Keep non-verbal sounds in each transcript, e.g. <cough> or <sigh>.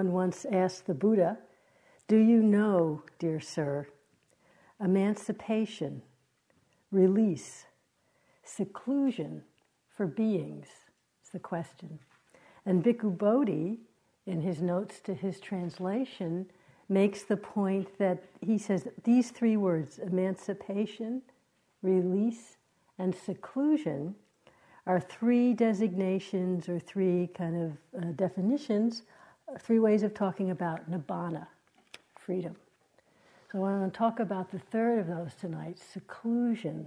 someone once asked the Buddha, Do you know, dear sir, emancipation, release, seclusion for beings? Is the question. And Bhikkhu Bodhi, in his notes to his translation, makes the point that he says these three words emancipation, release, and seclusion are three designations or three kind of uh, definitions, three ways of talking about nibbana, freedom. So I want to talk about the third of those tonight, seclusion.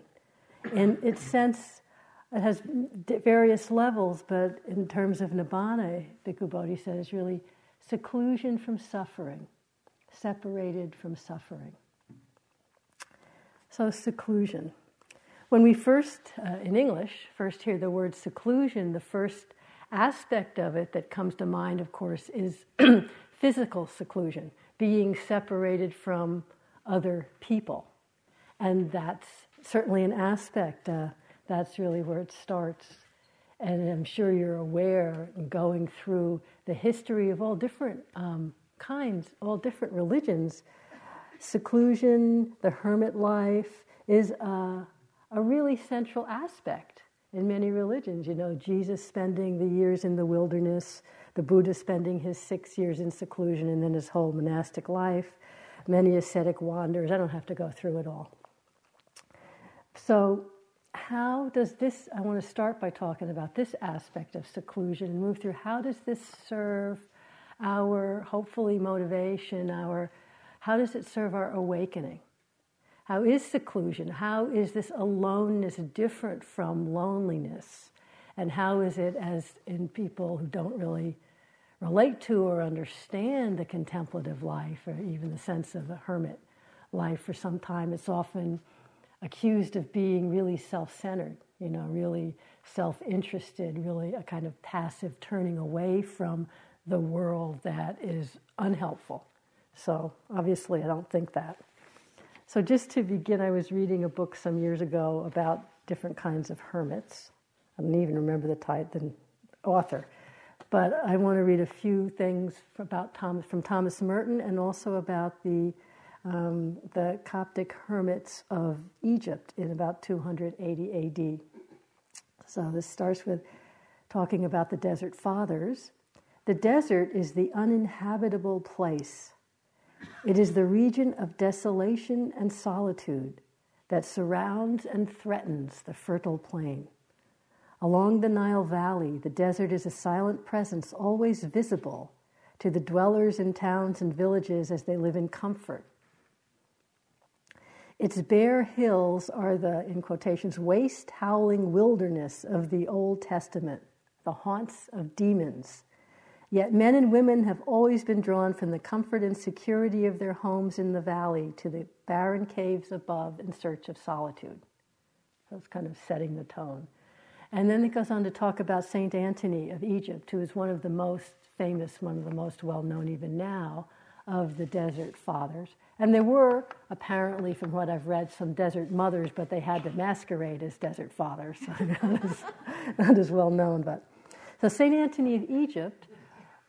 In its sense, it has various levels, but in terms of nibbana, Bhikkhu Bodhi says really seclusion from suffering, separated from suffering. So, seclusion. When we first, uh, in English, first hear the word seclusion, the first aspect of it that comes to mind, of course, is <clears throat> physical seclusion, being separated from other people. And that's certainly an aspect, uh, that's really where it starts. And I'm sure you're aware, going through the history of all different um, kinds, all different religions, seclusion, the hermit life is a a really central aspect in many religions. You know, Jesus spending the years in the wilderness, the Buddha spending his six years in seclusion and then his whole monastic life, many ascetic wanders. I don't have to go through it all. So, how does this? I want to start by talking about this aspect of seclusion and move through how does this serve our hopefully motivation, our how does it serve our awakening? How is seclusion? How is this aloneness different from loneliness? And how is it, as in people who don't really relate to or understand the contemplative life, or even the sense of a hermit life for some time, it's often accused of being really self centered, you know, really self interested, really a kind of passive turning away from the world that is unhelpful. So, obviously, I don't think that. So, just to begin, I was reading a book some years ago about different kinds of hermits. I don't even remember the title, the author. But I want to read a few things about Thomas, from Thomas Merton and also about the, um, the Coptic hermits of Egypt in about 280 AD. So, this starts with talking about the Desert Fathers. The desert is the uninhabitable place it is the region of desolation and solitude that surrounds and threatens the fertile plain. Along the Nile Valley, the desert is a silent presence always visible to the dwellers in towns and villages as they live in comfort. Its bare hills are the, in quotations, waste howling wilderness of the Old Testament, the haunts of demons Yet men and women have always been drawn from the comfort and security of their homes in the valley to the barren caves above in search of solitude. So it's kind of setting the tone. And then it goes on to talk about Saint Anthony of Egypt, who is one of the most famous, one of the most well known even now, of the desert fathers. And there were, apparently, from what I've read, some desert mothers, but they had to masquerade as desert fathers. <laughs> So not, as, not as well known. But so Saint Anthony of Egypt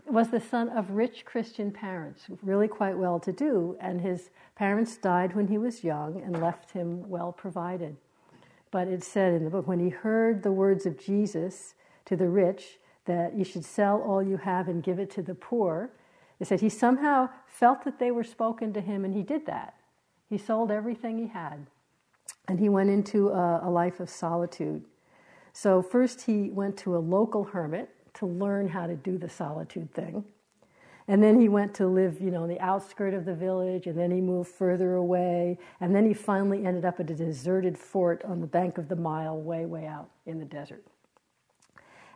was the son of rich Christian parents, really quite well to do, and his parents died when he was young and left him well provided. But it said in the book, when he heard the words of Jesus to the rich that you should sell all you have and give it to the poor, it said he somehow felt that they were spoken to him, and he did that. He sold everything he had, and he went into a, a life of solitude. So, first, he went to a local hermit to learn how to do the solitude thing. And then he went to live, you know, in the outskirt of the village, and then he moved further away, and then he finally ended up at a deserted fort on the bank of the Nile, way, way out in the desert.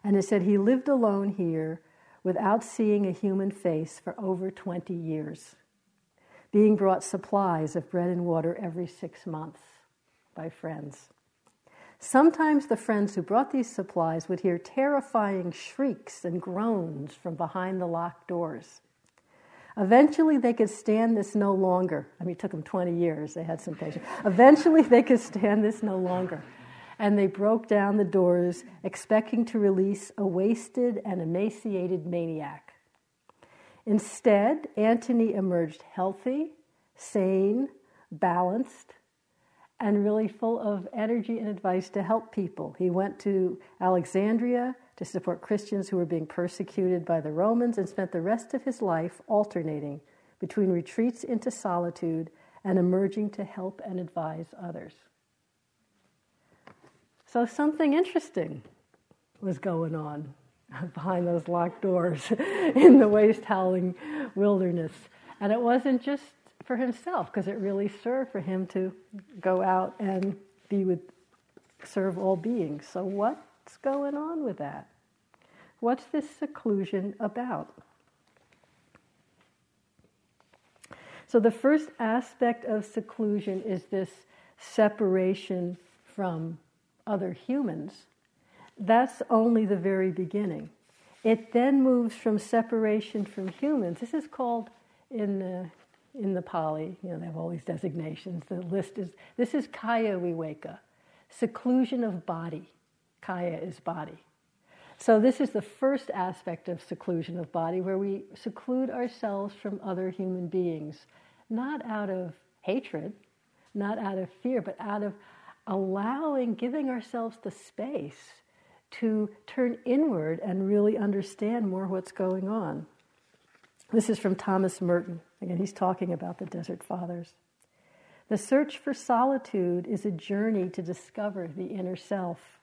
And it said he lived alone here without seeing a human face for over 20 years, being brought supplies of bread and water every six months by friends. Sometimes the friends who brought these supplies would hear terrifying shrieks and groans from behind the locked doors. Eventually, they could stand this no longer. I mean, it took them 20 years, they had some patience. Eventually, they could stand this no longer. And they broke down the doors, expecting to release a wasted and emaciated maniac. Instead, Antony emerged healthy, sane, balanced, and really full of energy and advice to help people. He went to Alexandria to support Christians who were being persecuted by the Romans and spent the rest of his life alternating between retreats into solitude and emerging to help and advise others. So, something interesting was going on <laughs> behind those locked doors <laughs> in the waste howling wilderness. And it wasn't just for himself, because it really served for him to go out and be with, serve all beings. So, what's going on with that? What's this seclusion about? So, the first aspect of seclusion is this separation from other humans. That's only the very beginning. It then moves from separation from humans. This is called in the, in the Pali, you know, they have all these designations. The list is this is kaya viveka, seclusion of body. Kaya is body. So, this is the first aspect of seclusion of body, where we seclude ourselves from other human beings, not out of hatred, not out of fear, but out of allowing, giving ourselves the space to turn inward and really understand more what's going on. This is from Thomas Merton. Again, he's talking about the Desert Fathers. The search for solitude is a journey to discover the inner self.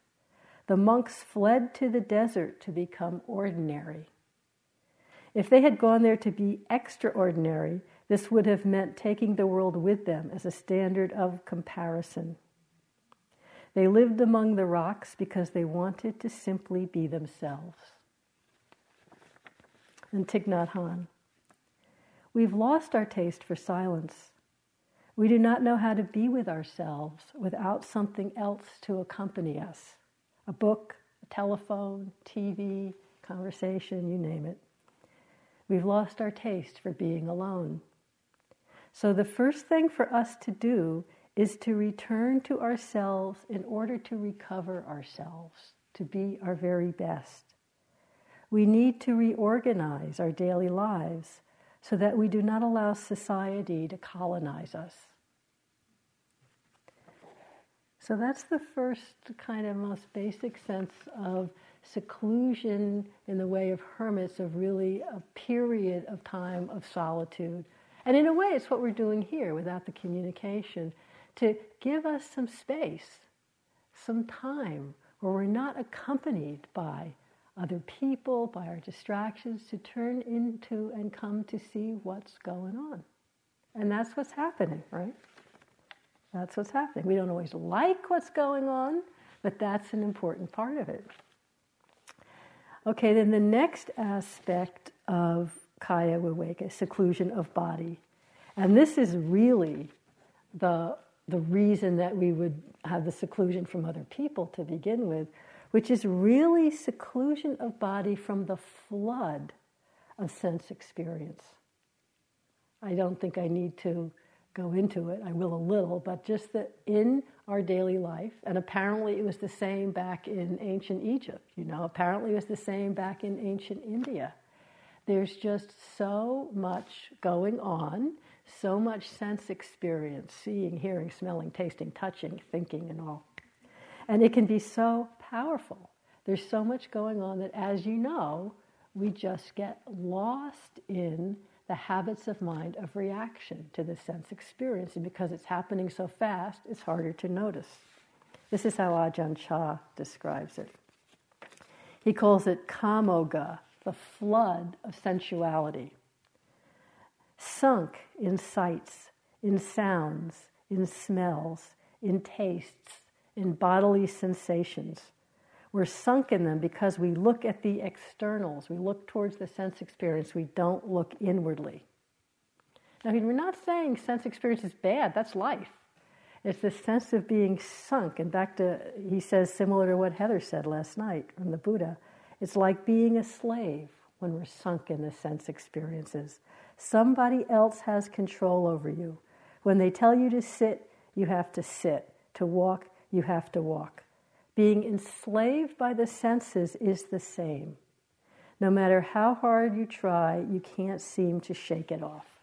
The monks fled to the desert to become ordinary. If they had gone there to be extraordinary, this would have meant taking the world with them as a standard of comparison. They lived among the rocks because they wanted to simply be themselves. And Thich Nhat Hanh. We've lost our taste for silence. We do not know how to be with ourselves without something else to accompany us a book, a telephone, TV, conversation, you name it. We've lost our taste for being alone. So, the first thing for us to do is to return to ourselves in order to recover ourselves, to be our very best. We need to reorganize our daily lives so that we do not allow society to colonize us. So that's the first kind of most basic sense of seclusion in the way of hermits, of really a period of time of solitude. And in a way, it's what we're doing here without the communication to give us some space, some time where we're not accompanied by other people, by our distractions, to turn into and come to see what's going on. And that's what's happening, right? That's what's happening. We don't always like what's going on, but that's an important part of it. Okay, then the next aspect of kaya viveka, seclusion of body. And this is really the, the reason that we would have the seclusion from other people to begin with, which is really seclusion of body from the flood of sense experience. I don't think I need to go into it. I will a little, but just that in our daily life, and apparently it was the same back in ancient Egypt, you know, apparently it was the same back in ancient India. There's just so much going on, so much sense experience seeing, hearing, smelling, tasting, touching, thinking, and all. And it can be so powerful. There's so much going on that, as you know, we just get lost in the habits of mind of reaction to the sense experience. And because it's happening so fast, it's harder to notice. This is how Ajahn Chah describes it. He calls it kamogha, the flood of sensuality. Sunk in sights, in sounds, in smells, in tastes, in bodily sensations we're sunk in them because we look at the externals. We look towards the sense experience. We don't look inwardly. Now, we're not saying sense experience is bad, that's life. It's the sense of being sunk. And back to, he says, similar to what Heather said last night from the Buddha, it's like being a slave when we're sunk in the sense experiences. Somebody else has control over you. When they tell you to sit, you have to sit. To walk, you have to walk. Being enslaved by the senses is the same. No matter how hard you try, you can't seem to shake it off.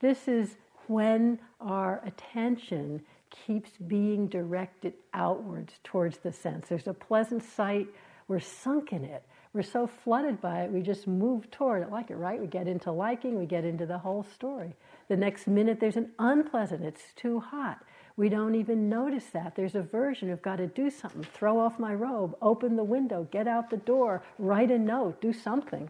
This is when our attention keeps being directed outwards towards the sense. There's a pleasant sight, we're sunk in it. We're so flooded by it, we just move toward it like it, right? We get into liking, we get into the whole story. The next minute, there's an unpleasant, it's too hot. We don't even notice that. There's aversion. I've got to do something. Throw off my robe, open the window, get out the door, write a note, do something.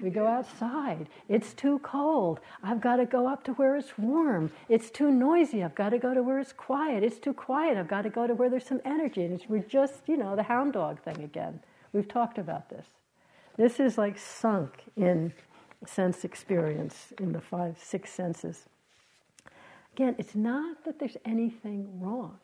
We go outside. It's too cold. I've got to go up to where it's warm. It's too noisy. I've got to go to where it's quiet. It's too quiet. I've got to go to where there's some energy. And we're just, you know, the hound dog thing again. We've talked about this. This is like sunk in sense experience in the five, six senses. Again, it's not that there's anything wrong.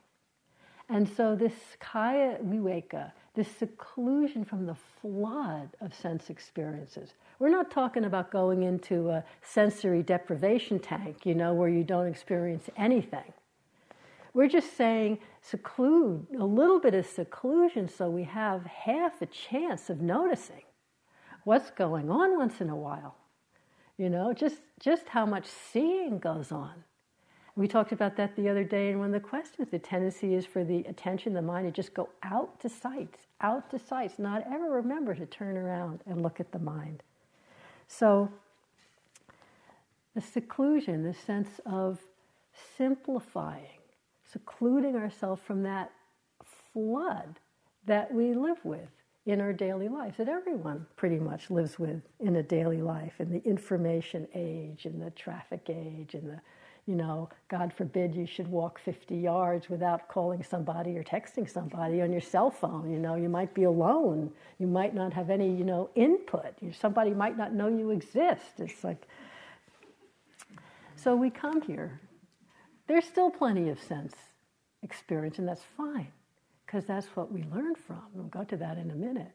And so this kaya viveka, this seclusion from the flood of sense experiences. We're not talking about going into a sensory deprivation tank, you know, where you don't experience anything. We're just saying seclude, a little bit of seclusion so we have half a chance of noticing what's going on once in a while. You know, just, just how much seeing goes on. We talked about that the other day in one of the questions. The tendency is for the attention, the mind, to just go out to sights, out to sights, not ever remember to turn around and look at the mind. So, the seclusion, the sense of simplifying, secluding ourselves from that flood that we live with in our daily life, that everyone pretty much lives with in a daily life, in the information age, in the traffic age, in the you know, God forbid you should walk 50 yards without calling somebody or texting somebody on your cell phone. You know, you might be alone. You might not have any, you know, input. Somebody might not know you exist. It's like, so we come here. There's still plenty of sense experience, and that's fine, because that's what we learn from. We'll go to that in a minute.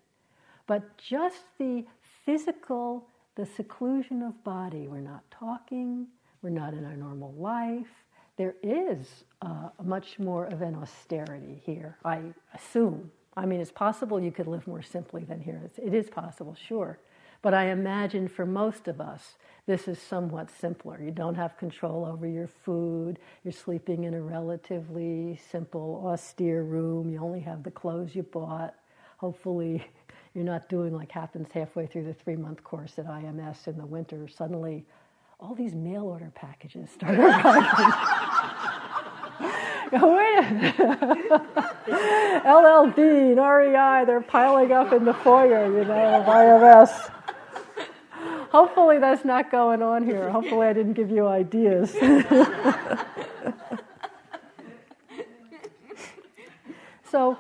But just the physical, the seclusion of body, we're not talking, we're not in our normal life. There is uh, much more of an austerity here, I assume. I mean, it's possible you could live more simply than here. It's, it is possible, sure. But I imagine for most of us, this is somewhat simpler. You don't have control over your food. You're sleeping in a relatively simple, austere room. You only have the clothes you bought. Hopefully, <laughs> you're not doing like happens halfway through the three month course at IMS in the winter. Suddenly, all these mail order packages started arriving. <laughs> Wait LL Bean, REI, they're piling up in the foyer, you know, of IMS. Hopefully that's not going on here. Hopefully I didn't give you ideas. <laughs> so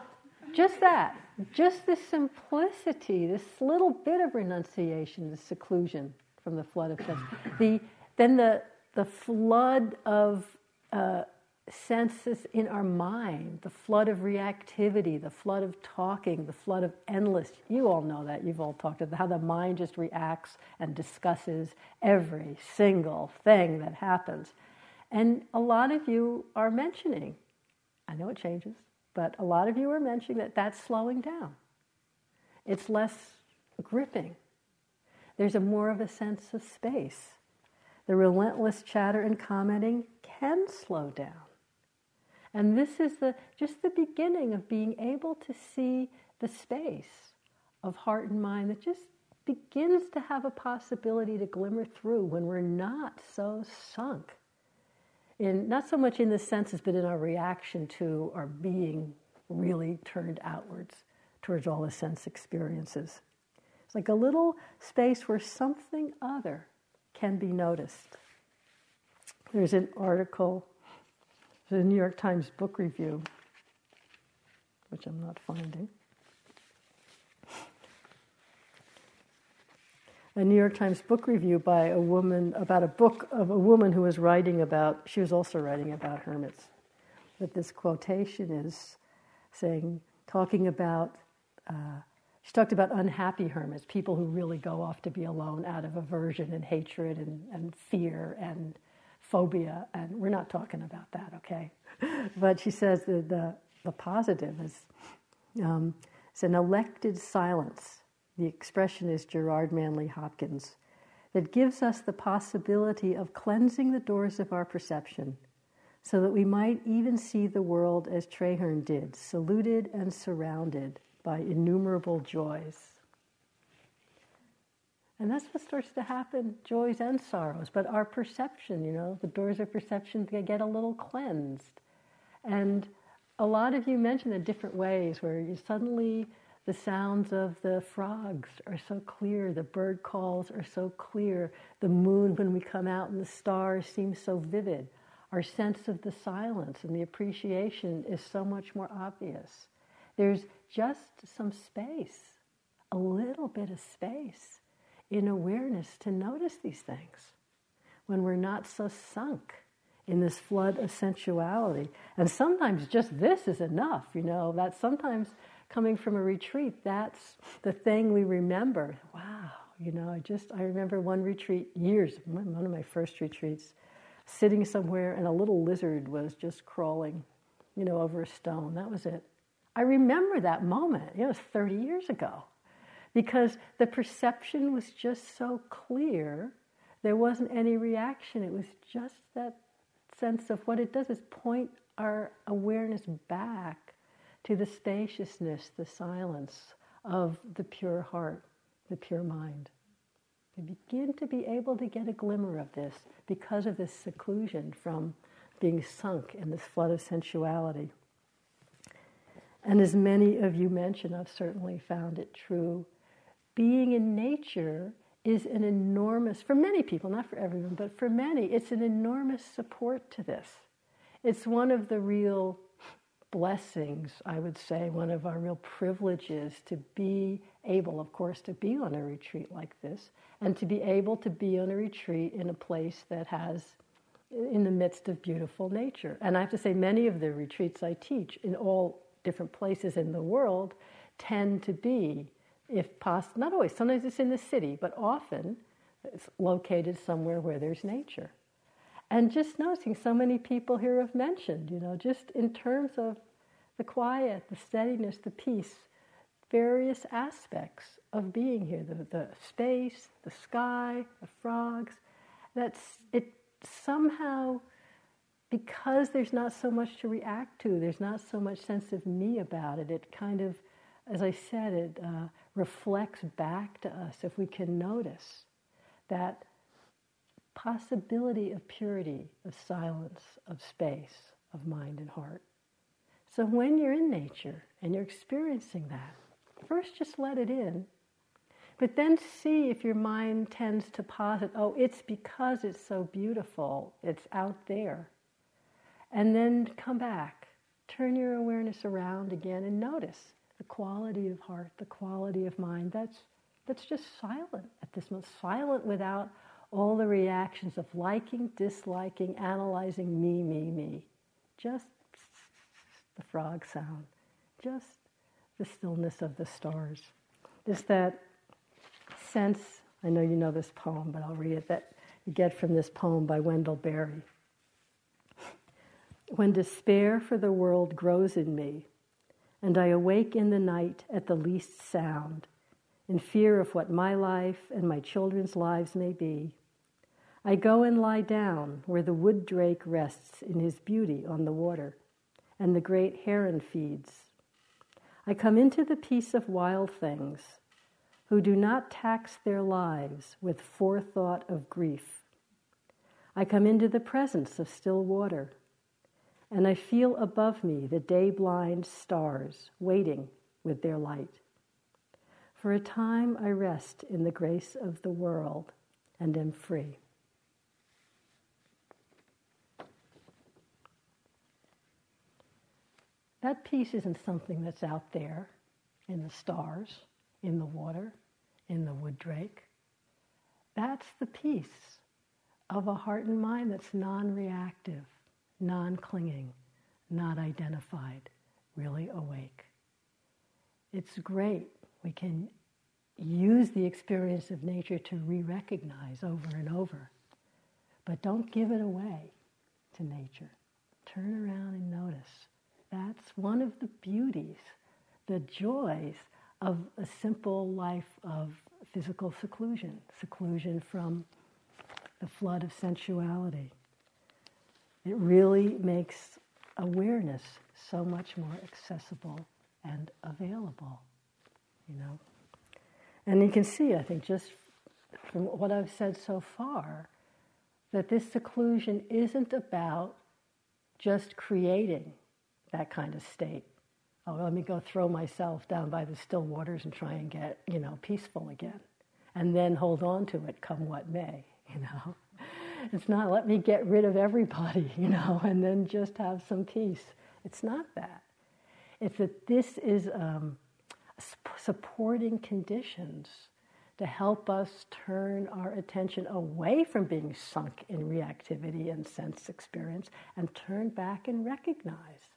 just that, just this simplicity, this little bit of renunciation, this seclusion from the flood of sense. The, then the, the flood of uh, senses in our mind, the flood of reactivity, the flood of talking, the flood of endless. You all know that. You've all talked about how the mind just reacts and discusses every single thing that happens. And a lot of you are mentioning, I know it changes, but a lot of you are mentioning that that's slowing down. It's less gripping. There's a more of a sense of space. The relentless chatter and commenting can slow down. And this is the, just the beginning of being able to see the space of heart and mind that just begins to have a possibility to glimmer through when we're not so sunk in not so much in the senses but in our reaction to our being really turned outwards towards all the sense experiences it's like a little space where something other can be noticed. There's an article, the New York Times book review, which I'm not finding. A New York Times book review by a woman about a book of a woman who was writing about, she was also writing about hermits. But this quotation is saying, talking about uh, she talked about unhappy hermits, people who really go off to be alone out of aversion and hatred and, and fear and phobia. And we're not talking about that, okay? but she says that the, the positive is um, it's an elected silence the expression is Gerard Manley Hopkins, that gives us the possibility of cleansing the doors of our perception so that we might even see the world as Traherne did, saluted and surrounded by innumerable joys. And that's what starts to happen joys and sorrows. But our perception, you know, the doors of perception get a little cleansed. And a lot of you mentioned in different ways where you suddenly the sounds of the frogs are so clear, the bird calls are so clear, the moon when we come out and the stars seem so vivid. Our sense of the silence and the appreciation is so much more obvious. There's just some space, a little bit of space in awareness to notice these things when we're not so sunk in this flood of sensuality. And sometimes just this is enough, you know, that sometimes coming from a retreat, that's the thing we remember. Wow, you know, I just, I remember one retreat years, one of my first retreats, sitting somewhere and a little lizard was just crawling, you know, over a stone. That was it. I remember that moment. It was 30 years ago because the perception was just so clear. There wasn't any reaction. It was just that sense of what it does is point our awareness back to the spaciousness, the silence of the pure heart, the pure mind. We begin to be able to get a glimmer of this because of this seclusion from being sunk in this flood of sensuality. And as many of you mentioned, I've certainly found it true. Being in nature is an enormous, for many people, not for everyone, but for many, it's an enormous support to this. It's one of the real blessings, I would say, one of our real privileges to be able, of course, to be on a retreat like this, and to be able to be on a retreat in a place that has, in the midst of beautiful nature. And I have to say, many of the retreats I teach in all different places in the world tend to be, if possible, not always, sometimes it's in the city, but often it's located somewhere where there's nature. And just noticing so many people here have mentioned, you know, just in terms of the quiet, the steadiness, the peace, various aspects of being here the, the space, the sky, the frogs. That's it somehow because there's not so much to react to, there's not so much sense of me about it, it kind of, as I said, it uh, reflects back to us if we can notice that possibility of purity, of silence, of space, of mind and heart. So when you're in nature and you're experiencing that, first just let it in, but then see if your mind tends to posit, oh, it's because it's so beautiful, it's out there. And then come back, turn your awareness around again and notice the quality of heart, the quality of mind. That's, that's just silent at this moment, silent without all the reactions of liking, disliking, analyzing me, me, me. Just the frog sound, just the stillness of the stars. Just that sense, I know you know this poem, but I'll read it, that you get from this poem by Wendell Berry. When despair for the world grows in me, and I awake in the night at the least sound, in fear of what my life and my children's lives may be, I go and lie down where the wood drake rests in his beauty on the water, and the great heron feeds. I come into the peace of wild things, who do not tax their lives with forethought of grief. I come into the presence of still water, and I feel above me the day blind stars waiting with their light. For a time I rest in the grace of the world and am free. That peace isn't something that's out there in the stars, in the water, in the wood drake. That's the peace of a heart and mind that's non reactive, non clinging, not identified, really awake. It's great. We can use the experience of nature to re recognize over and over. But don't give it away to nature. Turn around and notice. That's one of the beauties, the joys of a simple life of physical seclusion, seclusion from the flood of sensuality. It really makes awareness so much more accessible and available, you know. And you can see, I think, just from what I've said so far, that this seclusion isn't about just creating that kind of state. Oh, let me go throw myself down by the still waters and try and get, you know, peaceful again. And then hold on to it come what may, you know. It's not let me get rid of everybody, <laughs> you know, and then just have some peace. It's not that. It's that this is um, supporting conditions to help us turn our attention away from being sunk in reactivity and sense experience and turn back and recognize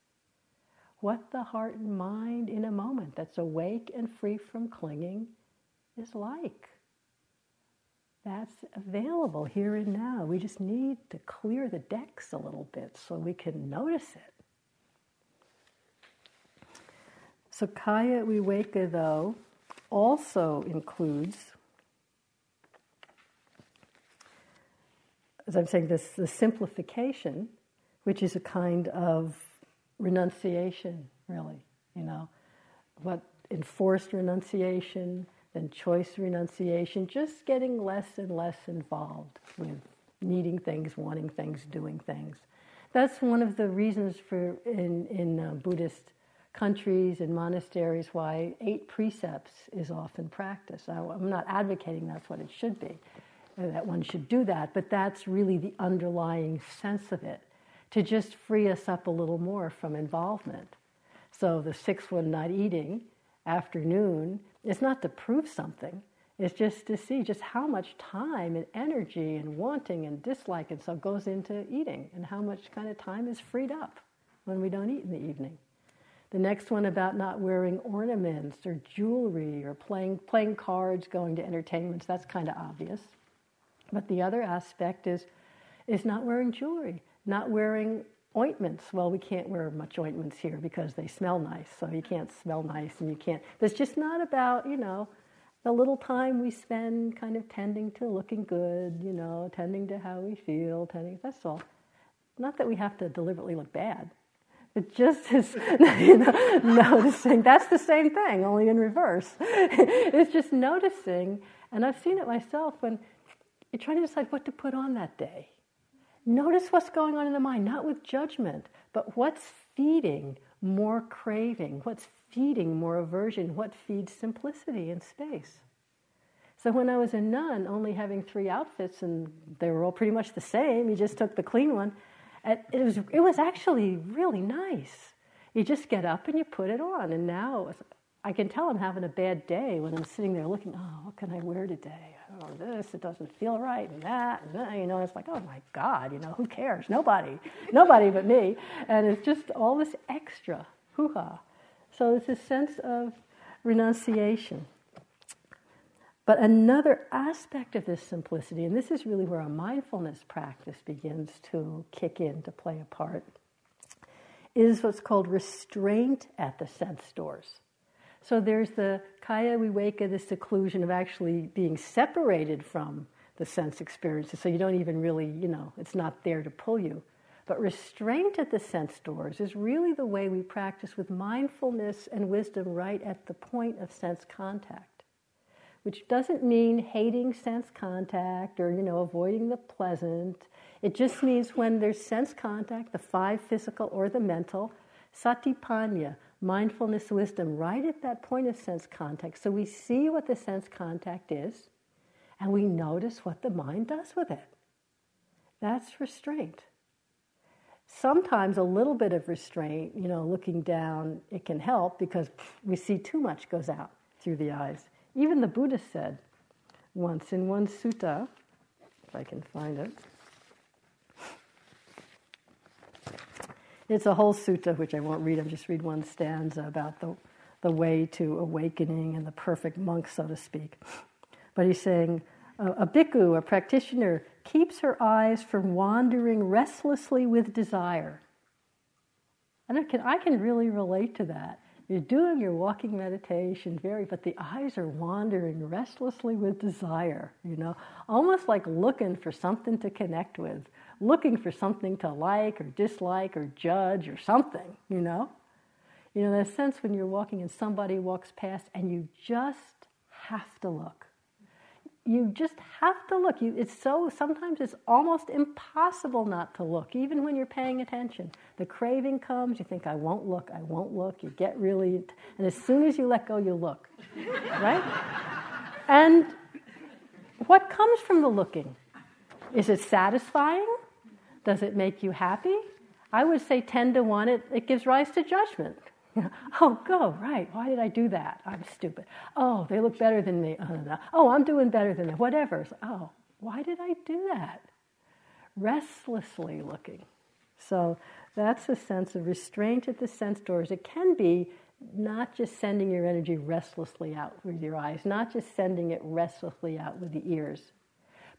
what the heart and mind in a moment that's awake and free from clinging is like. That's available here and now. We just need to clear the decks a little bit so we can notice it. So, Kaya Viveka, though, also includes, as I'm saying, this the simplification, which is a kind of renunciation, really. You know, what enforced renunciation, then choice renunciation, just getting less and less involved with needing things, wanting things, doing things. That's one of the reasons for in in uh, Buddhist countries and monasteries why eight precepts is often practiced. I, am not advocating that's what it should be, uh, that one should do that, but that's really the underlying sense of it, to just free us up a little more from involvement. So the sixth one, not eating, afternoon, is not to prove something. It's just to see just how much time and energy and wanting and dislike and so goes into eating and how much kind of time is freed up when we don't eat in the evening. The next one about not wearing ornaments or jewelry or playing, playing cards, going to entertainments, that's kind of obvious. But the other aspect is, is not wearing jewelry, not wearing ointments. Well, we can't wear much ointments here because they smell nice, so you can't smell nice and you can't. It's just not about, you know, the little time we spend kind of tending to looking good, you know, tending to how we feel, tending, that's all. Not that we have to deliberately look bad. It just is <laughs> you know, noticing. That's the same thing, only in reverse. <laughs> it's just noticing, and I've seen it myself when you're trying to decide what to put on that day. Notice what's going on in the mind, not with judgment, but what's feeding more craving, what's feeding more aversion, what feeds simplicity and space. So when I was a nun, only having three outfits, and they were all pretty much the same, you just took the clean one it was, it was actually really nice. You just get up and you put it on. And now I can tell I'm having a bad day when I'm sitting there looking, oh, what can I wear today? Oh, this, it doesn't feel right, and that, and that. You know, it's like, oh my God, you know, who cares? Nobody, <laughs> nobody but me. And it's just all this extra hoo ha. So it's a sense of renunciation. But another aspect of this simplicity, and this is really where our mindfulness practice begins to kick in, to play a part, is what's called restraint at the sense doors. So there's the kaya viveka, the seclusion of actually being separated from the sense experiences. So you don't even really, you know, it's not there to pull you. But restraint at the sense doors is really the way we practice with mindfulness and wisdom right at the point of sense contact which doesn't mean hating sense contact or, you know, avoiding the pleasant. It just means when there's sense contact, the five physical or the mental, satipanya, mindfulness wisdom, right at that point of sense contact. So we see what the sense contact is and we notice what the mind does with it. That's restraint. Sometimes a little bit of restraint, you know, looking down, it can help because we see too much goes out through the eyes. Even the Buddha said once in one sutta, if I can find it. It's a whole sutta, which I won't read. I'll just read one stanza about the, the way to awakening and the perfect monk, so to speak. But he's saying a, a bhikkhu, a practitioner, keeps her eyes from wandering restlessly with desire. And I can, I can really relate to that You're doing your walking meditation very, but the eyes are wandering restlessly with desire, you know, almost like looking for something to connect with, looking for something to like or dislike or judge or something, you know. You know, that sense when you're walking and somebody walks past and you just have to look you just have to look. You, it's so sometimes it's almost impossible not to look, even when you're paying attention. The craving comes, you think, I won't look, I won't look. You get really, and as soon as you let go, you look, right? And what comes from the looking? Is it satisfying? Does it make you happy? I would say 10 to 1, it, it gives rise to judgment. <laughs> oh, go, right. Why did I do that? I'm stupid. Oh, they look better than me. Oh, oh I'm doing better than them. Whatever. oh, why did I do that? Restlessly looking. So that's a sense of restraint at the sense doors. It can be not just sending your energy restlessly out with your eyes, not just sending it restlessly out with the ears.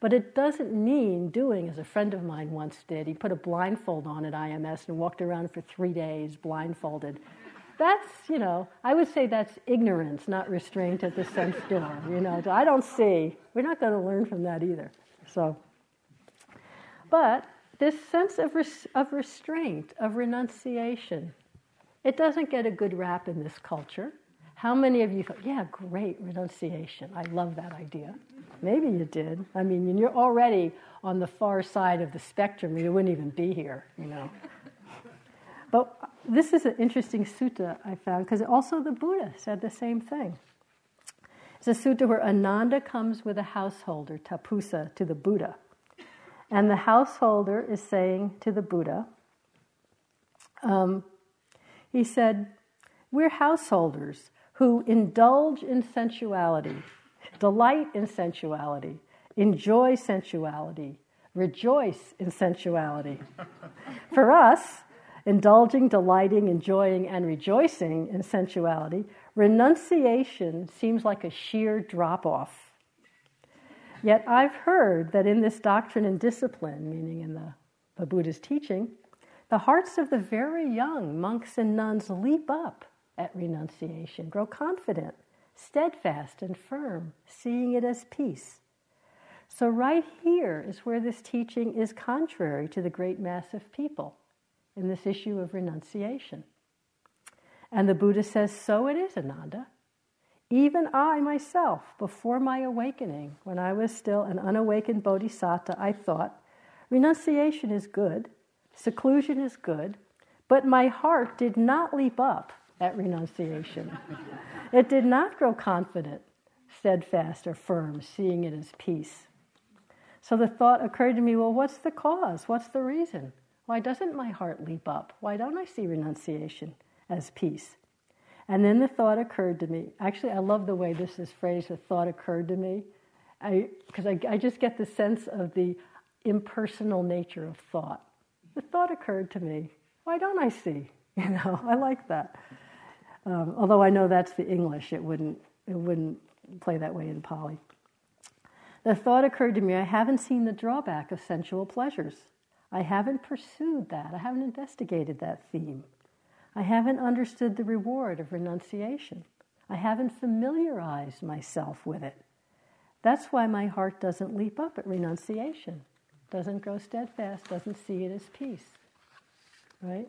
But it doesn't mean doing as a friend of mine once did. He put a blindfold on at IMS and walked around for three days blindfolded that's, you know, I would say that's ignorance, not restraint at the sense <laughs> door. You know, I don't see. We're not going to learn from that either. So, but this sense of, res- of restraint, of renunciation, it doesn't get a good rap in this culture. How many of you thought, yeah, great, renunciation. I love that idea. Maybe you did. I mean, you're already on the far side of the spectrum. You wouldn't even be here, you know. But this is an interesting sutta I found because also the Buddha said the same thing. It's a sutta where Ananda comes with a householder, Tapussa, to the Buddha. And the householder is saying to the Buddha, um, he said, We're householders who indulge in sensuality, delight in sensuality, enjoy sensuality, rejoice in sensuality. <laughs> For us, indulging, delighting, enjoying, and rejoicing in sensuality, renunciation seems like a sheer drop off. Yet I've heard that in this doctrine and discipline, meaning in the, the Buddha's teaching, the hearts of the very young monks and nuns leap up at renunciation, grow confident, steadfast, and firm, seeing it as peace. So, right here is where this teaching is contrary to the great mass of people in this issue of renunciation. And the Buddha says, So it is, Ananda. Even I myself, before my awakening, when I was still an unawakened bodhisattva, I thought, renunciation is good, seclusion is good, but my heart did not leap up at renunciation. it did not grow confident, steadfast, or firm, seeing it as peace. So the thought occurred to me well, what's the cause? What's the reason? Why doesn't my heart leap up? Why don't I see renunciation as peace? And then the thought occurred to me. Actually, I love the way this is phrased. The thought occurred to me, because I, I, I just get the sense of the impersonal nature of thought. The thought occurred to me. Why don't I see? <laughs> You know, I like that. Um, although I know that's the English, it wouldn't it wouldn't play that way in Pali. The thought occurred to me. I haven't seen the drawback of sensual pleasures. I haven't pursued that. I haven't investigated that theme. I haven't understood the reward of renunciation. I haven't familiarized myself with it. That's why my heart doesn't leap up at renunciation, doesn't grow steadfast, doesn't see it as peace. Right?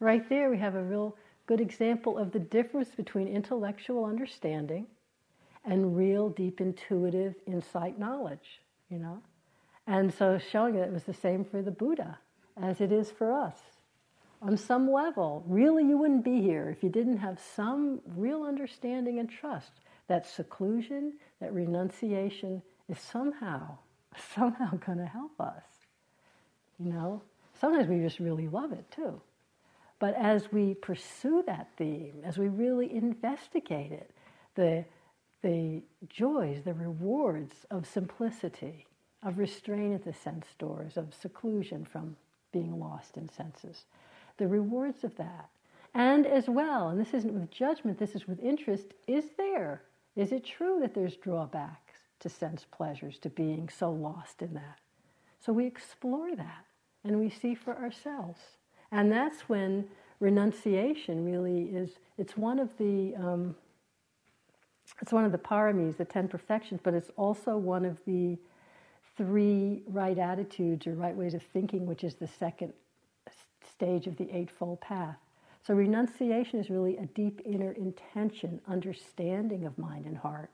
Right there, we have a real good example of the difference between intellectual understanding and real, deep, intuitive insight knowledge. You know? And so showing that it was the same for the Buddha as it is for us. On some level, really, you wouldn't be here if you didn't have some real understanding and trust that seclusion, that renunciation is somehow, <laughs> somehow going to help us. You know, sometimes we just really love it too. But as we pursue that theme, as we really investigate it, the, the joys, the rewards of simplicity, of restraint at the sense doors, of seclusion from being lost in senses. The rewards of that. And as well, and this isn't with judgment, this is with interest, is there? Is it true that there's drawbacks to sense pleasures, to being so lost in that? So we explore that and we see for ourselves. And that's when renunciation really is, it's one of the, um, it's one of the paramis, the ten perfections, but it's also one of the three right attitudes or right ways of thinking, which is the second stage of the Eightfold Path. So, renunciation is really a deep inner intention, understanding of mind and heart.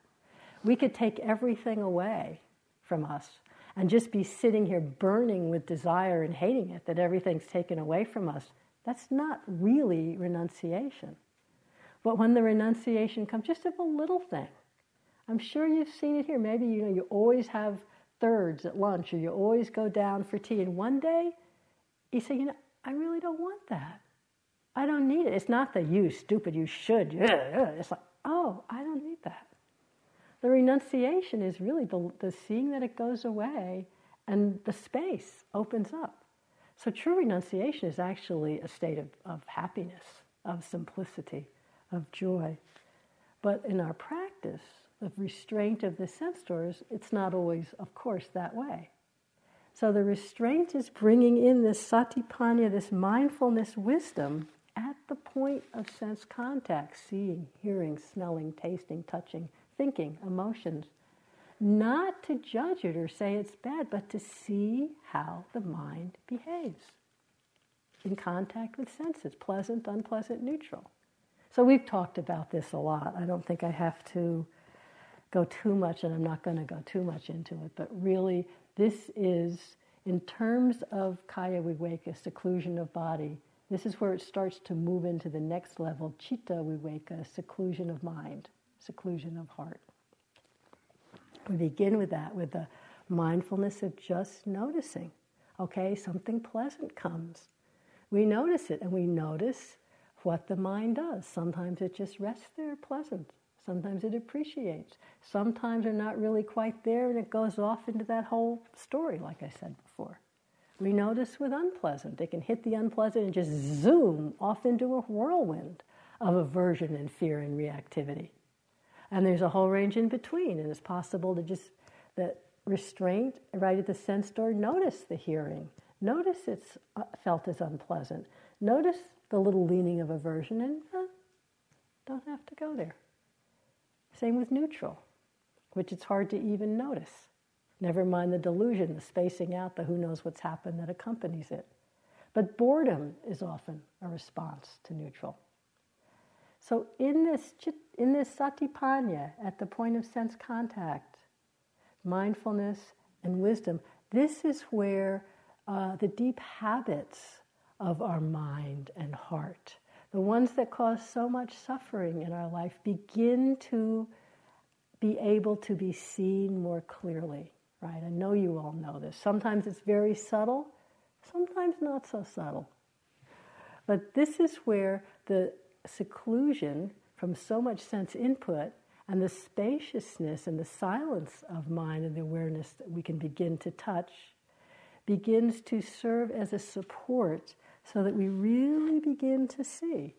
We could take everything away from us and just be sitting here burning with desire and hating it that everything's taken away from us. That's not really renunciation. But when the renunciation comes, just of a little thing, I'm sure you've seen it here. Maybe you know you always have thirds at lunch, or you always go down for tea, and one day you say, you know, I really don't want that. I don't need it. It's not the you stupid, you should. <laughs> It's like, oh, I don't need that. The renunciation is really the, the seeing that it goes away and the space opens up. So true renunciation is actually a state of, of happiness, of simplicity, of joy. But in our practice of restraint of the sense doors, it's not always, of course, that way. So the restraint is bringing in this satipanya, this mindfulness wisdom at the point of sense contact, seeing, hearing, smelling, tasting, touching, thinking, emotions. Not to judge it or say it's bad, but to see how the mind behaves in contact with senses, pleasant, unpleasant, neutral. So we've talked about this a lot. I don't think I have to go too much, and I'm not going to go too much into it, but really this is, in terms of kaya viveka, seclusion of body, this is where it starts to move into the next level, chitta viveka, seclusion of mind, seclusion of heart. We begin with that, with the mindfulness of just noticing. Okay, something pleasant comes. We notice it and we notice what the mind does. Sometimes it just rests there pleasant. Sometimes it appreciates. Sometimes they're not really quite there and it goes off into that whole story, like I said before. We notice with unpleasant. They can hit the unpleasant and just zoom off into a whirlwind of aversion and fear and reactivity. And there's a whole range in between, and it's possible to just that restraint right at the sense door, notice the hearing, notice it's uh, felt as unpleasant, notice the little leaning of aversion, and don't have to go there. Same with neutral, which it's hard to even notice. Never mind the delusion, the spacing out, the who knows what's happened that accompanies it. But boredom is often a response to neutral. So in this, in this satipanya, at the point of sense contact, mindfulness and wisdom, this is where uh, the deep habits of our mind and heart the ones that cause so much suffering in our life begin to be able to be seen more clearly, right? I know you all know this. Sometimes it's very subtle, sometimes not so subtle. But this is where the seclusion from so much sense input and the spaciousness and the silence of mind and the awareness that we can begin to touch begins to serve as a support so that we really begin to see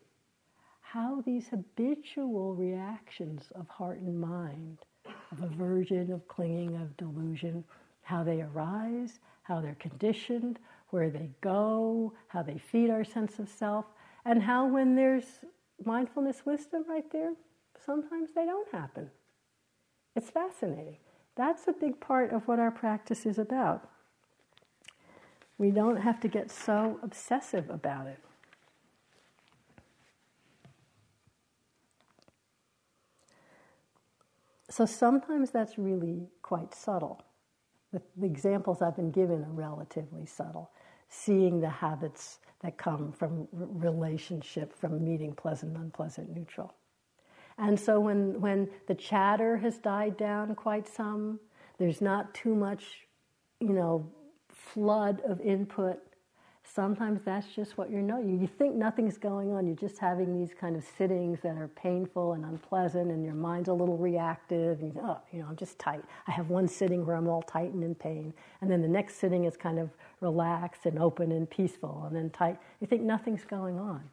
how these habitual reactions of heart and mind, of aversion, of clinging, of delusion, how they arise, how they're conditioned, where they go, how they feed our sense of self, and how when there's mindfulness wisdom right there, sometimes they don't happen. It's fascinating. That's a big part of what our practice is about. We don't have to get so obsessive about it. So sometimes that's really quite subtle. The, the, examples I've been given are relatively subtle. Seeing the habits that come from relationship, from meeting pleasant, unpleasant, neutral. And so when, when the chatter has died down quite some, there's not too much, you know, flood of input. Sometimes that's just what you're knowing. You think nothing's going on. You're just having these kind of sittings that are painful and unpleasant, and your mind's a little reactive. And you, oh, you know, I'm just tight. I have one sitting where I'm all tight and in pain, and then the next sitting is kind of relaxed and open and peaceful, and then tight. You think nothing's going on,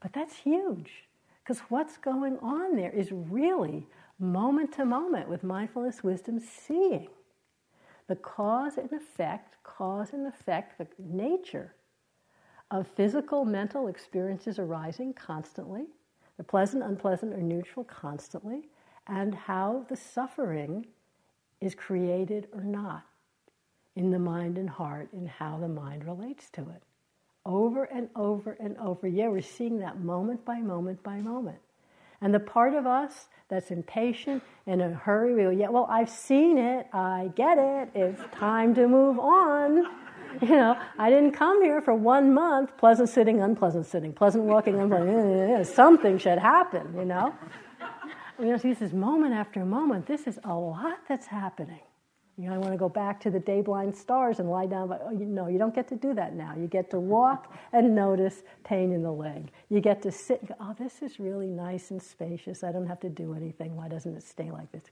but that's huge because what's going on there is really moment to moment with mindfulness wisdom seeing the cause and effect, cause and effect, the nature of physical, mental experiences arising constantly, the pleasant, unpleasant, or neutral constantly, and how the suffering is created or not in the mind and heart and how the mind relates to it. Over and over and over. Yeah, we're seeing that moment by moment by moment. And the part of us that's impatient, in a hurry, we go, yeah, well, I've seen it, I get it, it's time to move on. <laughs> You know, I didn't come here for one month, pleasant sitting, unpleasant sitting, pleasant walking, <laughs> unpleasant. Something should happen, you know. You know, see, this is moment after moment. This is a lot that's happening. You know, I want to go back to the day blind stars and lie down, but oh, you, no, you don't get to do that now. You get to walk <laughs> and notice pain in the leg. You get to sit and go, oh, this is really nice and spacious. I don't have to do anything. Why doesn't it stay like this?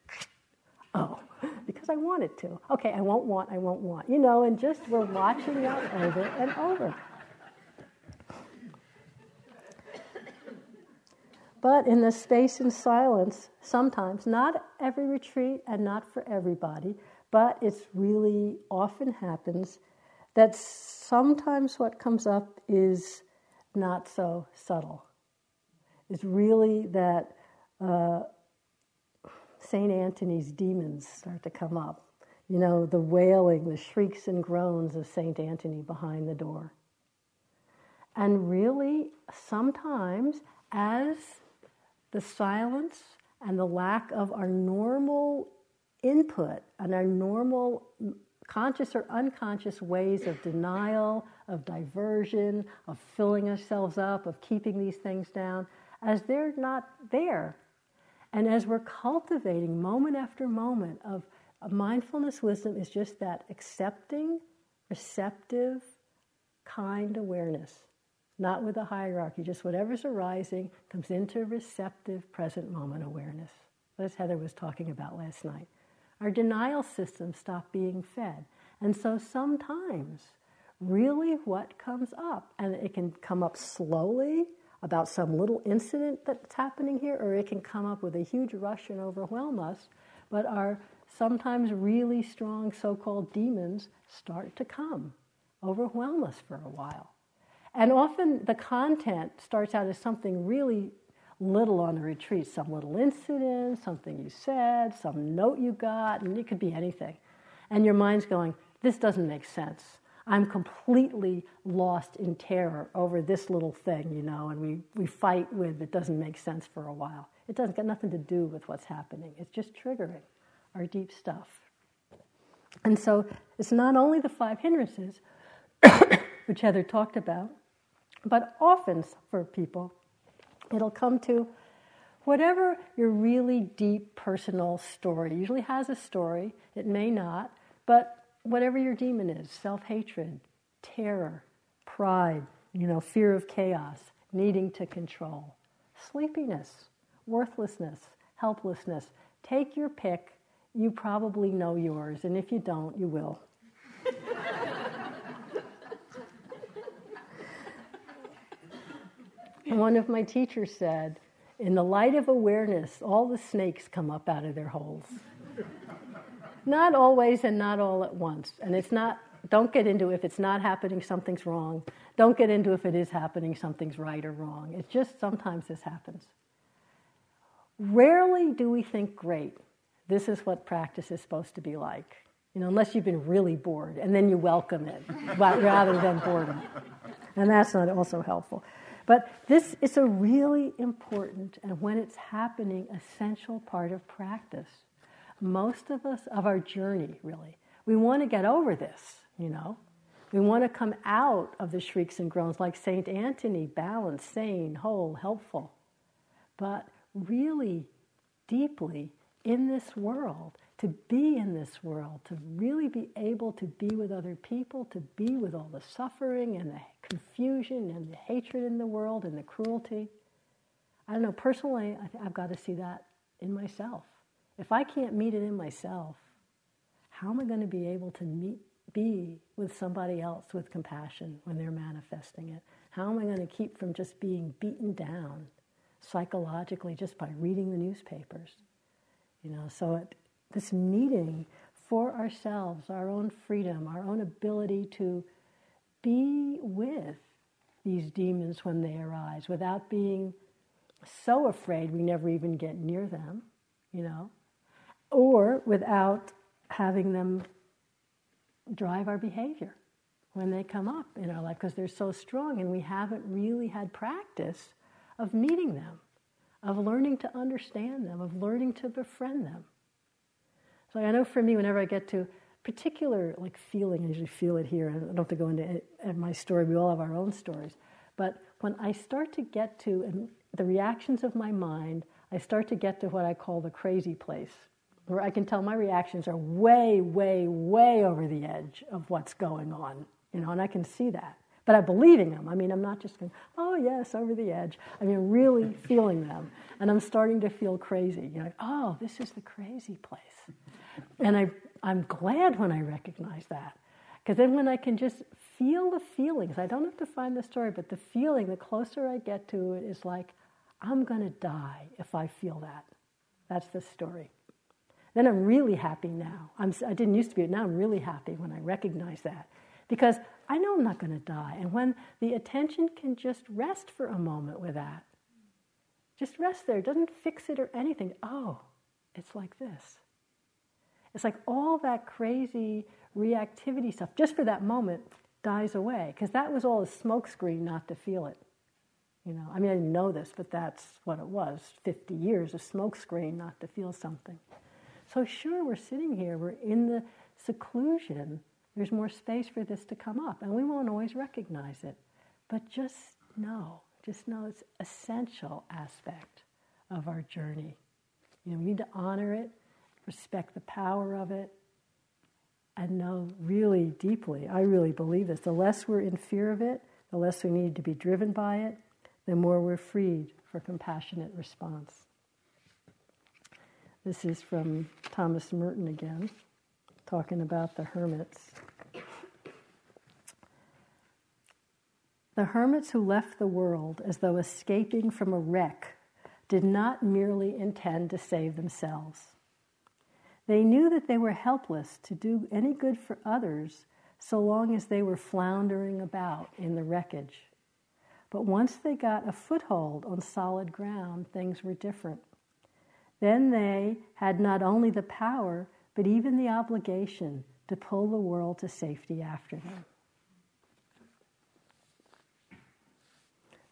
Oh, because I want it to. Okay, I won't want, I won't want. You know, and just we're watching that over and over. But in the space and silence, sometimes, not every retreat and not for everybody, but it's really often happens that sometimes what comes up is not so subtle. It's really that uh, St. Anthony's demons start to come up. You know, the wailing, the shrieks and groans of St. Anthony behind the door. And really, sometimes, as the silence and the lack of our normal input and our normal mm, conscious or unconscious ways of denial, of diversion, of filling ourselves up, of keeping these things down, as they're not there. And as we're cultivating moment after moment of, mindfulness wisdom is just that accepting, receptive, kind awareness, not with a hierarchy, just whatever's arising comes into receptive present moment awareness. As Heather was talking about last night. Our denial system stopped being fed. And so sometimes, really what comes up, and it can come up slowly about some little incident that's happening here, or it can come up with a huge rush and overwhelm us, but our sometimes really strong so called demons start to come, overwhelm us for a while. And often the content starts out as something really little on the retreat, some little incident, something you said, some note you got, and it could be anything. And your mind's going, this doesn't make sense. I'm completely lost in terror over this little thing, you know, and we, we fight with it doesn't make sense for a while. It doesn't got nothing to do with what's happening. It's just triggering our deep stuff. And so it's not only the five hindrances, <coughs> which Heather talked about, but often for people, It'll come to whatever your really deep personal story usually has a story, it may not, but whatever your demon is self hatred, terror, pride, you know, fear of chaos, needing to control, sleepiness, worthlessness, helplessness. Take your pick. You probably know yours, and if you don't, you will. <laughs> One of my teachers said, in the light of awareness, all the snakes come up out of their holes. Not always and not all at once. And it's not, don't get into if it's not happening, something's wrong. Don't get into if it is happening, something's right or wrong. It's just sometimes this happens. Rarely do we think, great, this is what practice is supposed to be like. You know, unless you've been really bored, and then you welcome it <laughs> rather than boredom. And that's not also helpful. But this is a really important, and when it's happening, essential part of practice. Most of us, of our journey, really. We want to get over this, you know. We want to come out of the shrieks and groans like St. Anthony, balanced, sane, whole, helpful. But really, deeply in this world, to be in this world, to really be able to be with other people, to be with all the suffering and the confusion and the hatred in the world and the cruelty. I don't know, personally, I have got to see that in myself. If I can't meet it in myself, how am I going to be able to meet, be with somebody else with compassion when they're manifesting it? How am I going to keep from just being beaten down psychologically just by reading the newspapers? You know, so it, this meeting for ourselves, our own freedom, our own ability to be with these demons when they arise without being so afraid we never even get near them, you know, or without having them drive our behavior when they come up in our life because they're so strong and we haven't really had practice of meeting them, of learning to understand them, of learning to befriend them. So I know for me, whenever I get to particular like feeling, I usually feel it here. I don't have to go into it, my story. We all have our own stories. But when I start to get to the reactions of my mind, I start to get to what I call the crazy place, where I can tell my reactions are way, way, way over the edge of what's going on, you know, and I can see that. But I'm believing them. I mean, I'm not just going, oh, yes, over the edge. I mean, really <laughs> feeling them. And I'm starting to feel crazy. You know, oh, this is the crazy place. And I, I'm glad when I recognize that. Because then when I can just feel the feelings, I don't have to find the story, but the feeling, the closer I get to it, is like, I'm going to die if I feel that. That's the story. Then I'm really happy now. I'm, I didn't used to be, but now I'm really happy when I recognize that. Because I know I'm not going to die. And when the attention can just rest for a moment with that, just rest there, doesn't fix it or anything. Oh, it's like this. It's like all that crazy reactivity stuff, just for that moment, dies away. Because that was all a smokescreen not to feel it. You know, I mean, I didn't know this, but that's what it was 50 years of smokescreen not to feel something. So, sure, we're sitting here, we're in the seclusion, there's more space for this to come up, and we won't always recognize it. But just know, just know it's essential aspect of our journey. You know, we need to honor it, respect the power of it, and know really deeply. I really believe this. The less we're in fear of it, the less we need to be driven by it, the more we're freed for compassionate response. This is from Thomas Merton again, talking about the hermits. The hermits who left the world as though escaping from a wreck did not merely intend to save themselves. They knew that they were helpless to do any good for others so long as they were floundering about in the wreckage. But once they got a foothold on solid ground, things were different. Then they had not only the power, but even the obligation to pull the world to safety after them.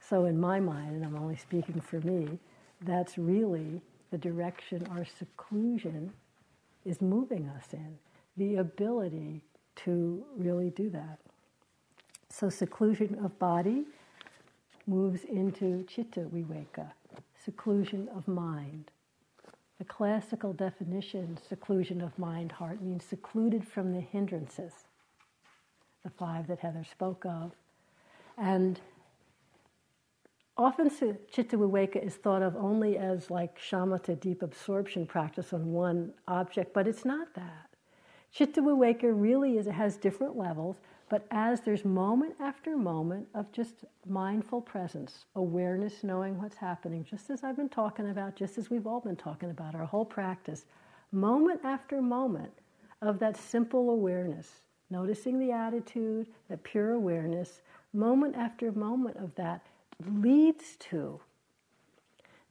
So, in my mind, and I'm only speaking for me, that's really the direction our seclusion is moving us in the ability to really do that. So, seclusion of body moves into chitta viveka, seclusion of mind. The classical definition, seclusion of mind, heart, means secluded from the hindrances, the five that Heather spoke of. And often chitta viveka is thought of only as like shamatha, deep absorption practice on one object, but it's not that. Chitta viveka really is, it has different levels, but as there's moment after moment of just mindful presence, awareness, knowing what's happening, just as I've been talking about, just as we've all been talking about, our whole practice, moment after moment of that simple awareness, noticing the attitude, that pure awareness, moment after moment of that leads to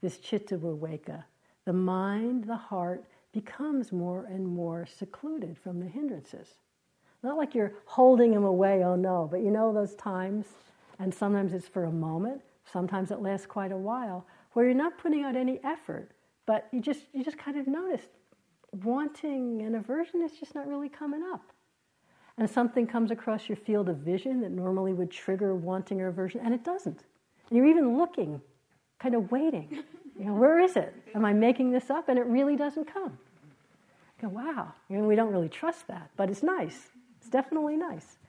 this chitta viveka. The mind, the heart becomes more and more secluded from the hindrances. Not like you're holding him away, oh no, but you know those times, and sometimes it's for a moment, sometimes it lasts quite a while, where you're not putting out any effort, but you just you just kind of notice wanting and aversion is just not really coming up. And something comes across your field of vision that normally would trigger wanting or aversion, and it doesn't. And you're even looking, kind of waiting. You know, where is it? Am I making this up? And it really doesn't come. You go, wow. You know, we don't really trust that, but it's nice. Definitely nice.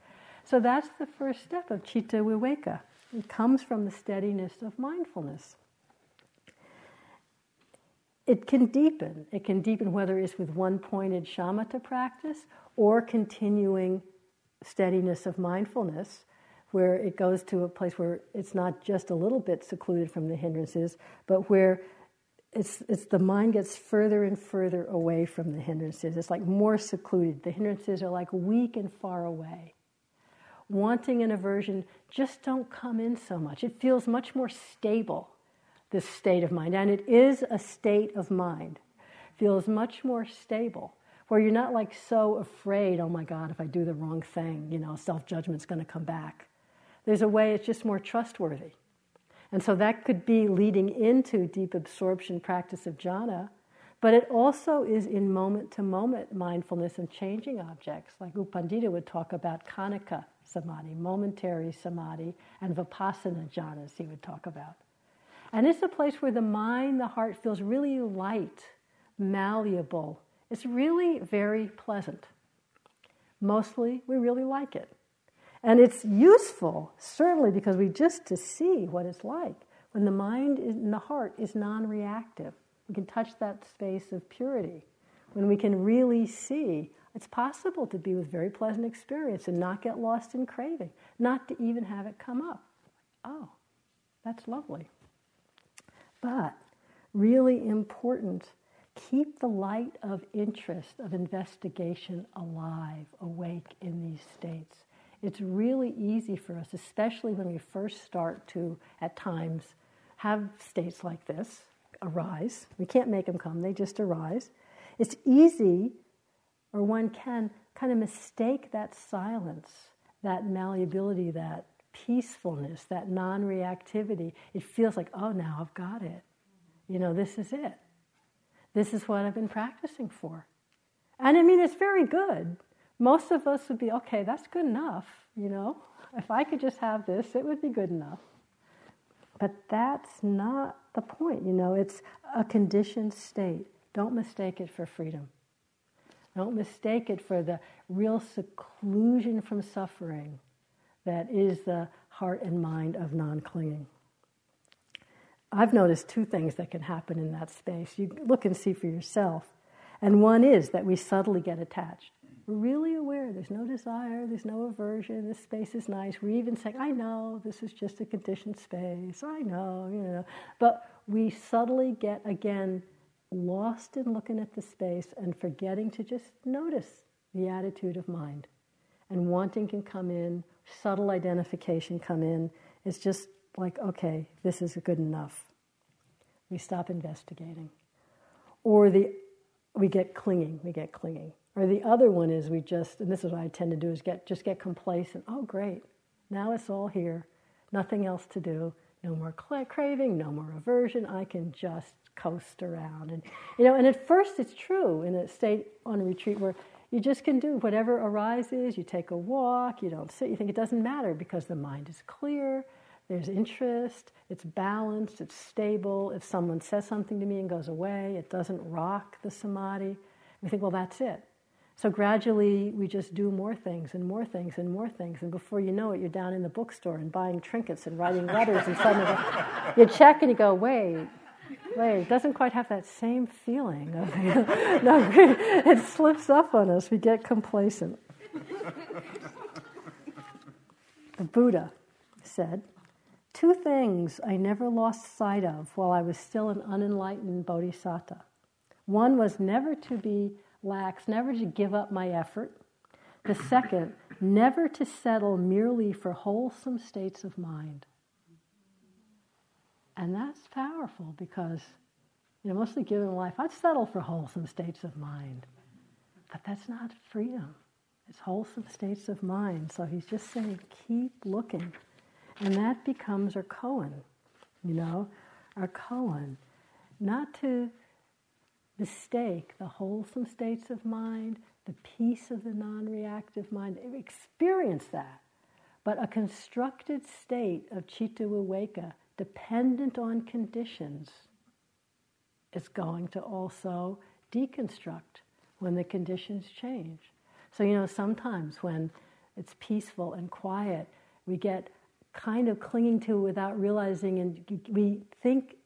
So that's the first step of chitta viveka. It comes from the steadiness of mindfulness. It can deepen. It can deepen whether it's with one pointed shamatha practice or continuing steadiness of mindfulness, where it goes to a place where it's not just a little bit secluded from the hindrances, but where it's, it's the mind gets further and further away from the hindrances. It's like more secluded. The hindrances are like weak and far away. wanting and aversion just don't come in so much. It feels much more stable, this state of mind. And it is a state of mind. feels much more stable, where you're not like so afraid, oh my God, if I do the wrong thing, you know, self judgment's going to come back. There's a way it's just more trustworthy. And so that could be leading into deep absorption practice of jhana but it also is in moment to moment mindfulness and changing objects, like U Pandita would talk about khanika samadhi, momentary samadhi, and vipassana jhanas he would talk about. And it's a place where the mind, the heart feels really light, malleable. It's really very pleasant. Mostly, we really like it. And it's useful, certainly, because we just to see what it's like when the mind and the heart is non reactive. We can touch that space of purity when we can really see it's possible to be with very pleasant experience and not get lost in craving, not to even have it come up. Oh, that's lovely. But really important, keep the light of interest, of investigation alive, awake in these states. It's really easy for us, especially when we first start to, at times, have states like this, arise. We can't make them come, they just arise. It's easy, or one can kind of mistake that silence, that malleability, that peacefulness, that non reactivity. It feels like, oh, now I've got it. You know, this is it. This is what I've been practicing for. And I mean, it's very good. Most of us would be, okay, that's good enough, you know. If I could just have this, it would be good enough. But that's not the point, you know, it's a conditioned state. Don't mistake it for freedom. Don't mistake it for the real seclusion from suffering that is the heart and mind of non clinging. I've noticed two things that can happen in that space. You look and see for yourself. And one is that we subtly get attached. We're really aware there's no desire, there's no aversion, this space is nice. We're even saying, I know this is just a conditioned space, I know, you know. But we subtly get, again, lost in looking at the space and forgetting to just notice the attitude of mind. And wanting can come in, subtle identification come in. It's just like, okay, this is good enough. We stop investigating. Or the, we get clinging, we get clinging. Or the other one is we just, and this is what I tend to do, is get just get complacent. Oh, great, now it's all here, nothing else to do, no more craving, no more aversion. I can just coast around, and you know. And at first, it's true in a state on a retreat where you just can do whatever arises. You take a walk, you don't sit. You think it doesn't matter because the mind is clear. There's interest, it's balanced, it's stable. If someone says something to me and goes away, it doesn't rock the samadhi. We think, well, that's it. So gradually, we just do more things and more things and more things. And before you know it, you're down in the bookstore and buying trinkets and writing letters. and suddenly <laughs> you check and you go, wait, wait, it doesn't quite have that same feeling. Of, <laughs> no, <laughs> it slips up on us. We get complacent. The Buddha said, Two things I never lost sight of while I was still an unenlightened bodhisattva. One was never to be lax, never to give up my effort. The second, never to settle merely for wholesome states of mind. And that's powerful because, you know, mostly given life, I'd settle for wholesome states of mind. But that's not freedom. It's wholesome states of mind. So he's just saying, keep looking. And that becomes our koan, you know, our koan. Not to mistake the wholesome states of mind, the peace of the non reactive mind. Experience that. But a constructed state of citta viveka, dependent on conditions, is going to also deconstruct when the conditions change. So, you know, sometimes when it's peaceful and quiet, we get kind of clinging to it without realizing, and we think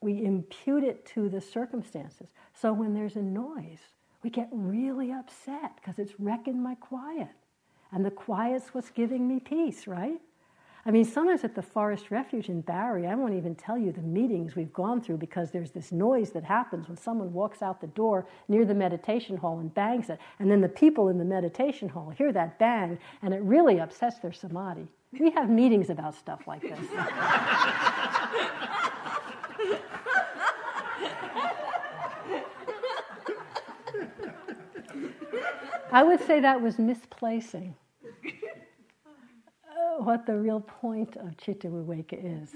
we impute it to the circumstances. So when there's a noise, we get really upset because it's wrecking my quiet. And the quiet's what's giving me peace, right? I mean, sometimes at the Forest Refuge in Barre, I won't even tell you the meetings we've gone through because there's this noise that happens when someone walks out the door near the meditation hall and bangs it. And then the people in the meditation hall hear that bang, and it really upsets their samadhi. We have meetings about stuff like this. <laughs> I would say that was misplacing uh, what the real point of Chitta Viveka is.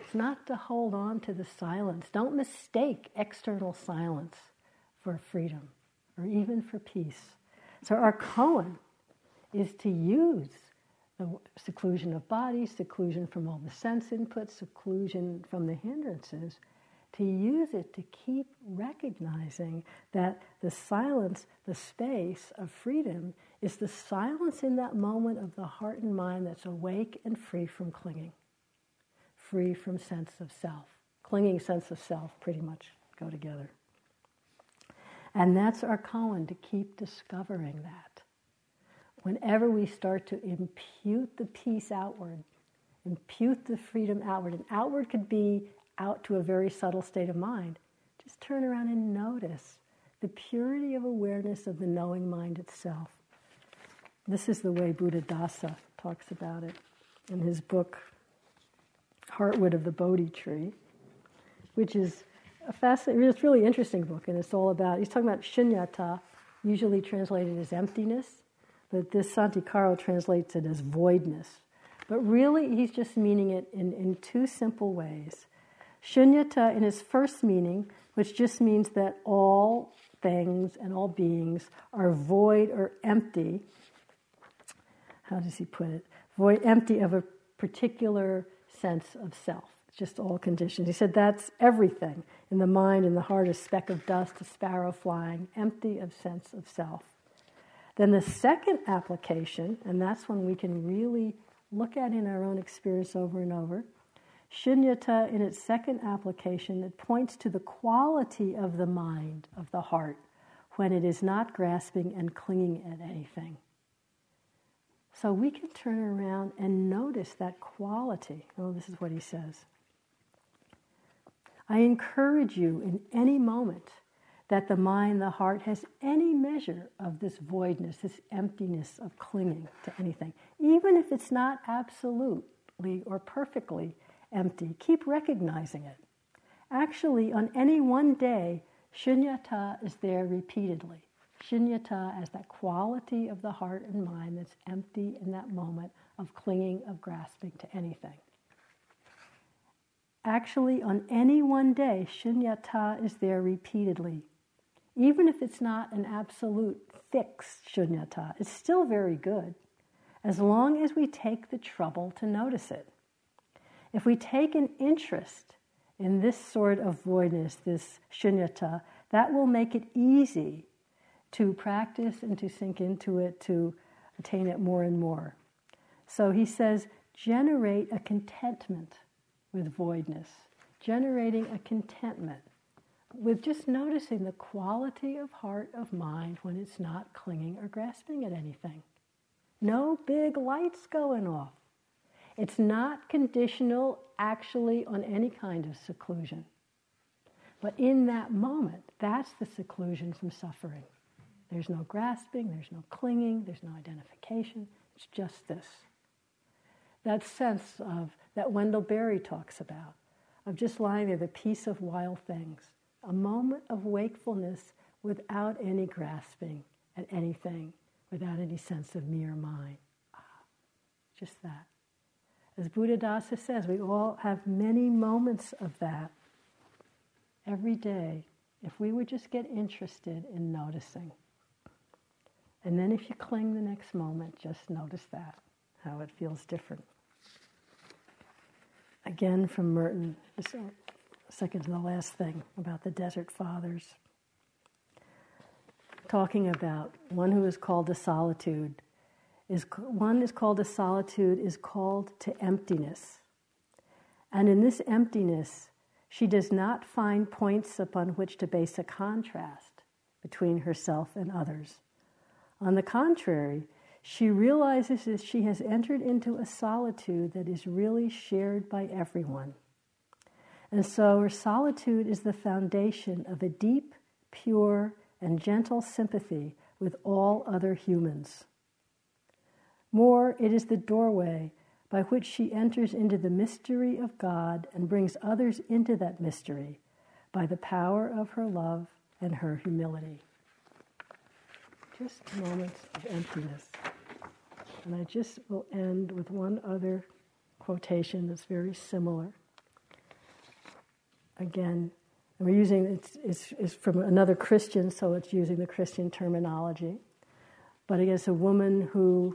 It's not to hold on to the silence. Don't mistake external silence for freedom or even for peace. So, our koan is to use the seclusion of body, seclusion from all the sense inputs, seclusion from the hindrances to use it to keep recognizing that the silence, the space of freedom, is the silence in that moment of the heart and mind that's awake and free from clinging, free from sense of self. Clinging sense of self pretty much go together. And that's our calling to keep discovering that. Whenever we start to impute the peace outward, impute the freedom outward, and outward could be out to a very subtle state of mind, just turn around and notice the purity of awareness of the knowing mind itself. This is the way Buddhadasa talks about it in his book, Heartwood of the Bodhi Tree, which is a fascinating, it's really interesting book, and it's all about, he's talking about shunyata, usually translated as emptiness, but this Santikaro translates it as voidness. But really, he's just meaning it in, in two simple ways. Shunyata, in its first meaning, which just means that all things and all beings are void or empty. How does he put it? Void, empty of a particular sense of self. just all conditions. He said that's everything. In the mind, in the heart, a speck of dust, a sparrow flying, empty of sense of self. Then the second application, and that's when we can really look at in our own experience over and over, Shunyata, in its second application, it points to the quality of the mind, of the heart, when it is not grasping and clinging at anything. So we can turn around and notice that quality. Oh, this is what he says. I encourage you in any moment that the mind, the heart has any measure of this voidness, this emptiness of clinging to anything, even if it's not absolutely or perfectly empty. Keep recognizing it. Actually, on any one day, shunyata is there repeatedly. Shunyata as that quality of the heart and mind that's empty in that moment of clinging, of grasping to anything. Actually, on any one day, shunyata is there repeatedly. Even if it's not an absolute fixed shunyata, it's still very good, as long as we take the trouble to notice it. If we take an interest in this sort of voidness, this shunyata, that will make it easy to practice and to sink into it, to attain it more and more. So he says, generate a contentment with voidness, generating a contentment with just noticing the quality of heart of mind when it's not clinging or grasping at anything. No big lights going off. It's not conditional actually on any kind of seclusion. But in that moment, that's the seclusion from suffering. There's no grasping, there's no clinging, there's no identification. It's just this. That sense of that Wendell Berry talks about, of just lying there, the peace of wild things, a moment of wakefulness without any grasping at anything, without any sense of me or mine. Ah, just that. As Buddhadasa says, we all have many moments of that every day if we would just get interested in noticing. And then if you cling the next moment, just notice that, how it feels different. Again from Merton, second to the last thing about the Desert Fathers. Talking about one who is called to solitude is one is called a solitude is called to emptiness. And in this emptiness, she does not find points upon which to base a contrast between herself and others. On the contrary, she realizes that she has entered into a solitude that is really shared by everyone. And so her solitude is the foundation of a deep, pure, and gentle sympathy with all other humans. More, it is the doorway by which she enters into the mystery of God and brings others into that mystery by the power of her love and her humility. Just moments of emptiness. And I just will end with one other quotation that's very similar. Again, we're using it's, it's, it's, from another Christian, so it's using the Christian terminology. But again, it's a woman who,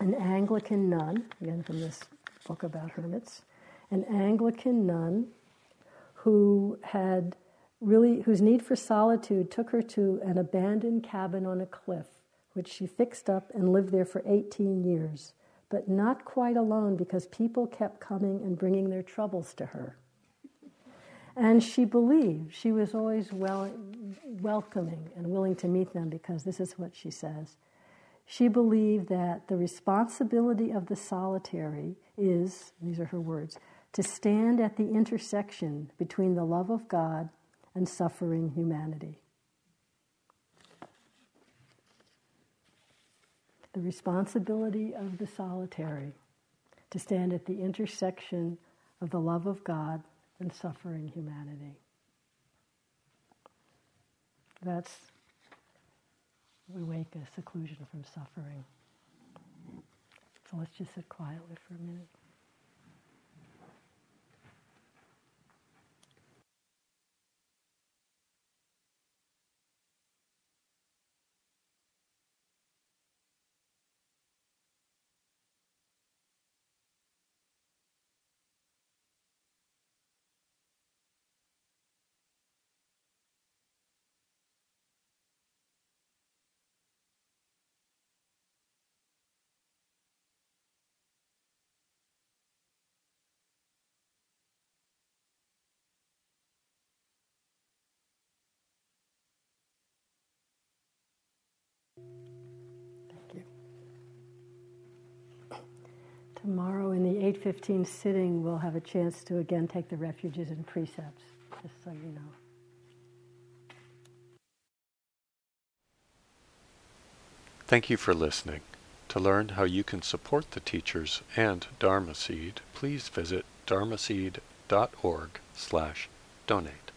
an Anglican nun, again from this book about hermits, an Anglican nun who had really, whose need for solitude took her to an abandoned cabin on a cliff, which she fixed up and lived there for 18 years, but not quite alone because people kept coming and bringing their troubles to her. And she believed, she was always well, welcoming and willing to meet them because this is what she says. She believed that the responsibility of the solitary is, these are her words, to stand at the intersection between the love of God and suffering humanity. The responsibility of the solitary to stand at the intersection of the love of God and suffering humanity. That's Viveka, seclusion from suffering. So let's just sit quietly for a minute. Tomorrow in the 8:15 sitting, we'll have a chance to again take the refuges and precepts, just so you know. Thank you for listening. To learn how you can support the teachers and Dharma Seed, please visit dharmaseed.org slash donate.